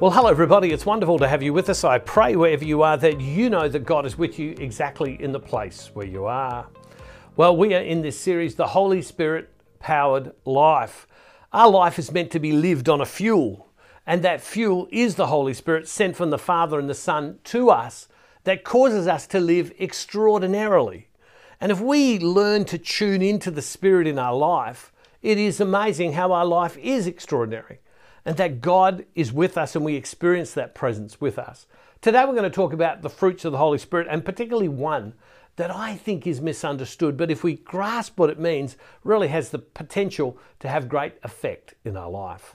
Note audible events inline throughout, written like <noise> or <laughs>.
Well, hello, everybody. It's wonderful to have you with us. I pray wherever you are that you know that God is with you exactly in the place where you are. Well, we are in this series, The Holy Spirit Powered Life. Our life is meant to be lived on a fuel, and that fuel is the Holy Spirit sent from the Father and the Son to us that causes us to live extraordinarily. And if we learn to tune into the Spirit in our life, it is amazing how our life is extraordinary and that God is with us and we experience that presence with us. Today we're going to talk about the fruits of the Holy Spirit and particularly one that I think is misunderstood, but if we grasp what it means, really has the potential to have great effect in our life.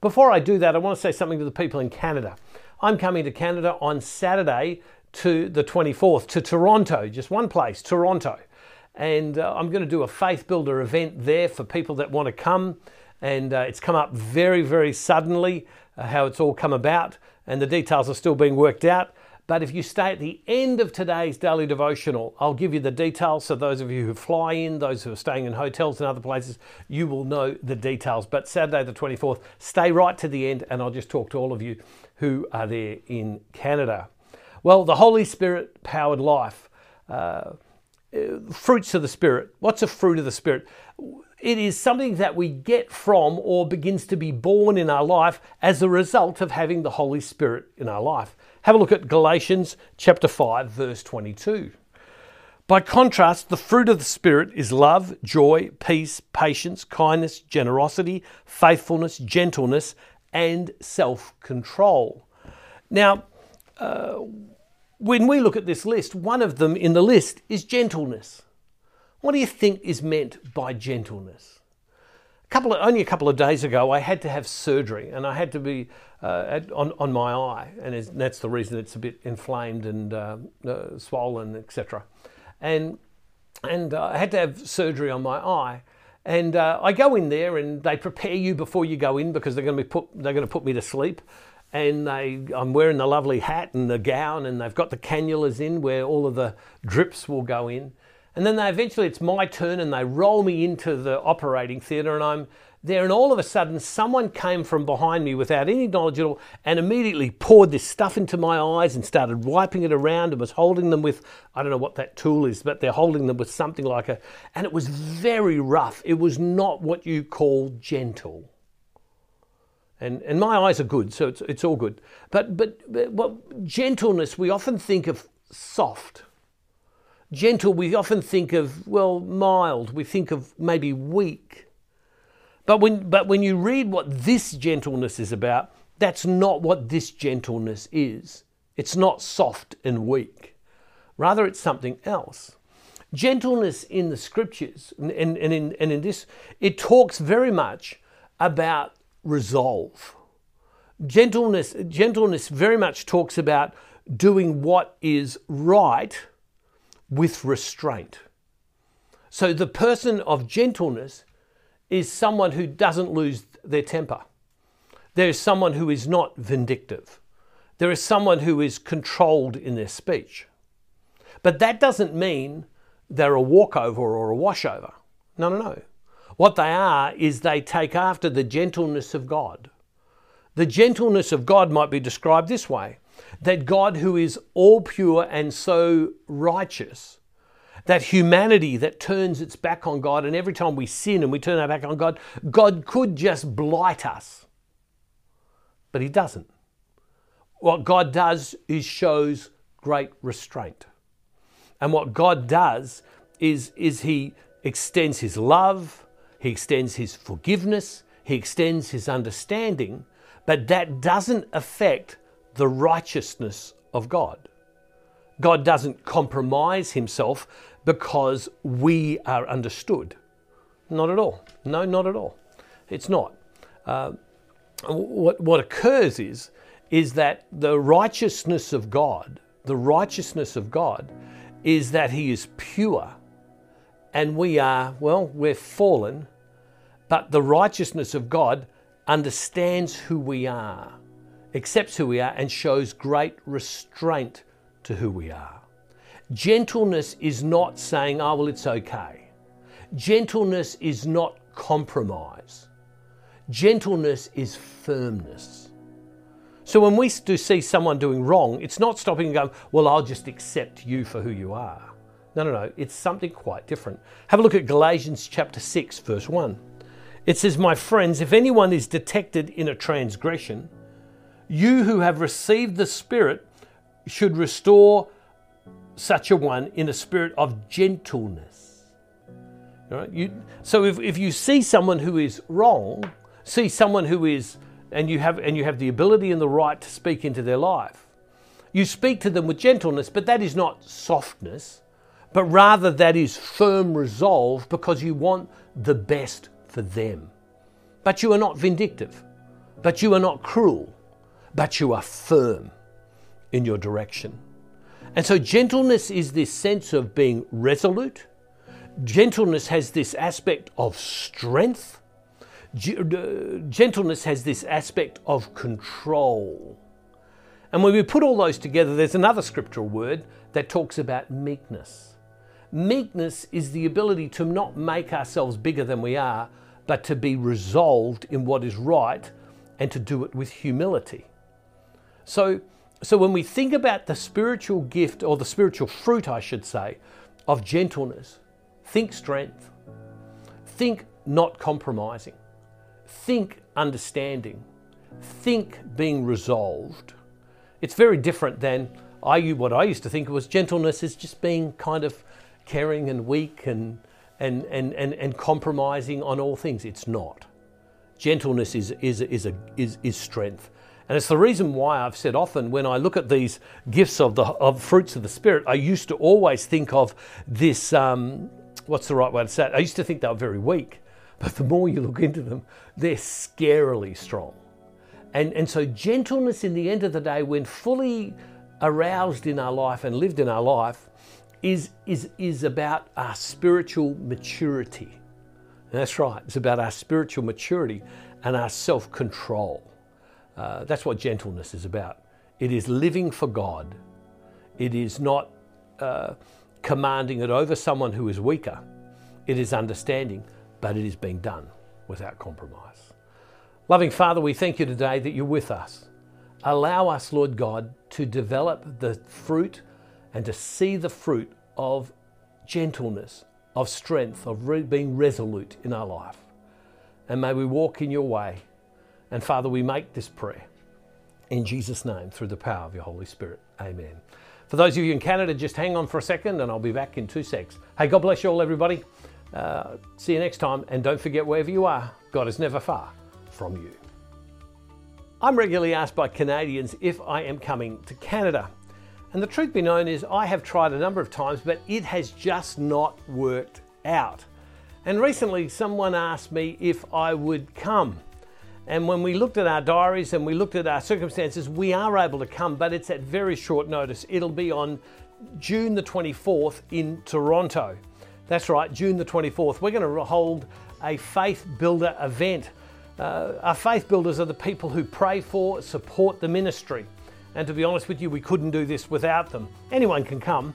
Before I do that, I want to say something to the people in Canada. I'm coming to Canada on Saturday to the 24th to Toronto, just one place, Toronto. And uh, I'm going to do a faith builder event there for people that want to come and uh, it's come up very, very suddenly uh, how it's all come about, and the details are still being worked out. But if you stay at the end of today's daily devotional, I'll give you the details. So, those of you who fly in, those who are staying in hotels and other places, you will know the details. But Saturday, the 24th, stay right to the end, and I'll just talk to all of you who are there in Canada. Well, the Holy Spirit powered life, uh, uh fruits of the Spirit. What's a fruit of the Spirit? It is something that we get from or begins to be born in our life as a result of having the Holy Spirit in our life. Have a look at Galatians chapter 5 verse 22. By contrast, the fruit of the Spirit is love, joy, peace, patience, kindness, generosity, faithfulness, gentleness, and self control. Now, uh, when we look at this list, one of them in the list is gentleness. What do you think is meant by gentleness? A couple of, only a couple of days ago, I had to have surgery, and I had to be uh, on on my eye, and that's the reason it's a bit inflamed and uh, uh, swollen, etc. And and uh, I had to have surgery on my eye. And uh, I go in there, and they prepare you before you go in because they're going to be put they're going to put me to sleep and they, I'm wearing the lovely hat and the gown, and they've got the cannulas in where all of the drips will go in. And then they eventually, it's my turn, and they roll me into the operating theatre, and I'm there, and all of a sudden, someone came from behind me without any knowledge at all and immediately poured this stuff into my eyes and started wiping it around and was holding them with, I don't know what that tool is, but they're holding them with something like a, and it was very rough. It was not what you call gentle. And, and my eyes are good, so it's, it's all good. But, but, but well, gentleness, we often think of soft Gentle, we often think of, well, mild, we think of maybe weak. But when, but when you read what this gentleness is about, that's not what this gentleness is. It's not soft and weak. Rather, it's something else. Gentleness in the scriptures and, and, and, in, and in this, it talks very much about resolve. Gentleness, gentleness very much talks about doing what is right with restraint. So the person of gentleness is someone who doesn't lose their temper. There is someone who is not vindictive. There is someone who is controlled in their speech. But that doesn't mean they're a walkover or a washover. No, no, no. What they are is they take after the gentleness of God. The gentleness of God might be described this way that God, who is all pure and so righteous, that humanity that turns its back on God, and every time we sin and we turn our back on God, God could just blight us. But He doesn't. What God does is shows great restraint. And what God does is, is He extends His love, He extends His forgiveness, He extends His understanding, but that doesn't affect the righteousness of God. God doesn't compromise himself because we are understood. Not at all. No, not at all. It's not. Uh, what, what occurs is, is that the righteousness of God, the righteousness of God, is that He is pure and we are, well, we're fallen, but the righteousness of God understands who we are accepts who we are, and shows great restraint to who we are. Gentleness is not saying, oh, well, it's okay. Gentleness is not compromise. Gentleness is firmness. So when we do see someone doing wrong, it's not stopping and going, well, I'll just accept you for who you are. No, no, no. It's something quite different. Have a look at Galatians chapter 6, verse 1. It says, My friends, if anyone is detected in a transgression, you who have received the Spirit should restore such a one in a spirit of gentleness. All right? You, so if, if you see someone who is wrong, see someone who is, and you have and you have the ability and the right to speak into their life, you speak to them with gentleness, but that is not softness, but rather that is firm resolve because you want the best for them. But you are not vindictive, but you are not cruel, but you are firm in your direction. And so, gentleness is this sense of being resolute. Gentleness has this aspect of strength. Uh, gentleness has this aspect of control. And when we put all those together, there's another scriptural word that talks about meekness. Meekness is the ability to not make ourselves bigger than we are, but to be resolved in what is right and to do it with humility. So, so when we think about the spiritual gift, or the spiritual fruit, I should say, of gentleness, think strength, think not compromising, think understanding, think being resolved. It's very different than I, what I used to think was gentleness is just being kind of caring and weak and, and, and, and, and compromising on all things. It's not. Gentleness is, is, is, a, is, is strength. And it's the reason why I've said often when I look at these gifts of the of fruits of the Spirit, I used to always think of this. Um, what's the right way to say it? I used to think they were very weak, <laughs> but the more you look into them, they're scarily strong. And, and so, gentleness in the end of the day, when fully aroused in our life and lived in our life, is, is, is about our spiritual maturity. And that's right, it's about our spiritual maturity and our self control. Uh, that's what gentleness is about. It is living for God. It is not uh, commanding it over someone who is weaker. It is understanding, but it is being done without compromise. Loving Father, we thank you today that you're with us. Allow us, Lord God, to develop the fruit and to see the fruit of gentleness, of strength, of re- being resolute in our life. And may we walk in your way and Father, we make this prayer in Jesus' name through the power of your Holy Spirit. Amen. For those of you in Canada, just hang on for a second and I'll be back in two secs. Hey, God bless you all, everybody. Uh, see you next time. And don't forget, wherever you are, God is never far from you. I'm regularly asked by Canadians if I am coming to Canada. And the truth be known is, I have tried a number of times, but it has just not worked out. And recently, someone asked me if I would come. And when we looked at our diaries and we looked at our circumstances, we are able to come, but it's at very short notice. It'll be on June the 24th in Toronto. That's right, June the 24th. We're going to hold a faith builder event. Uh, our faith builders are the people who pray for, support the ministry. And to be honest with you, we couldn't do this without them. Anyone can come,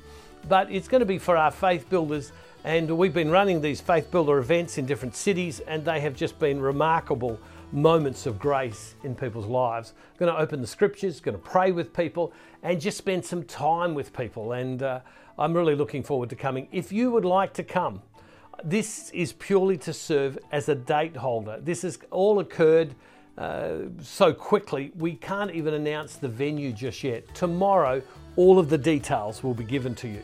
but it's going to be for our faith builders. And we've been running these faith builder events in different cities, and they have just been remarkable moments of grace in people's lives. I'm going to open the scriptures, going to pray with people, and just spend some time with people. And uh, I'm really looking forward to coming. If you would like to come, this is purely to serve as a date holder. This has all occurred uh, so quickly, we can't even announce the venue just yet. Tomorrow, all of the details will be given to you.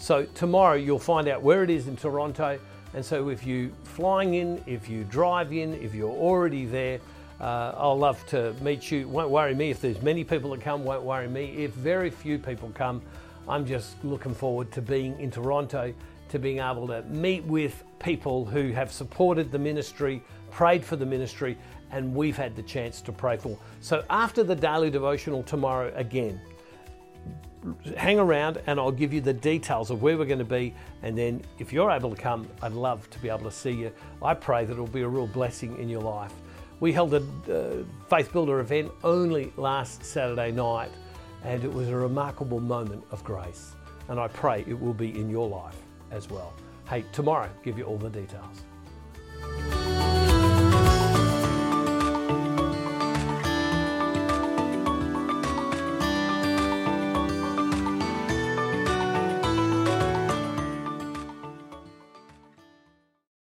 So, tomorrow, you'll find out where it is in Toronto and so if you flying in, if you drive in, if you're already there, uh, I'll love to meet you. Won't worry me if there's many people that come. Won't worry me if very few people come. I'm just looking forward to being in Toronto, to being able to meet with people who have supported the ministry, prayed for the ministry, and we've had the chance to pray for. So after the daily devotional tomorrow again, hang around and I'll give you the details of where we're going to be. And then if you're able to come, I'd love to be able to see you. I pray that it'll be a real blessing in your life. We held a uh, Faith Builder event only last Saturday night, and it was a remarkable moment of grace. And I pray it will be in your life as well. Hey, tomorrow, give you all the details.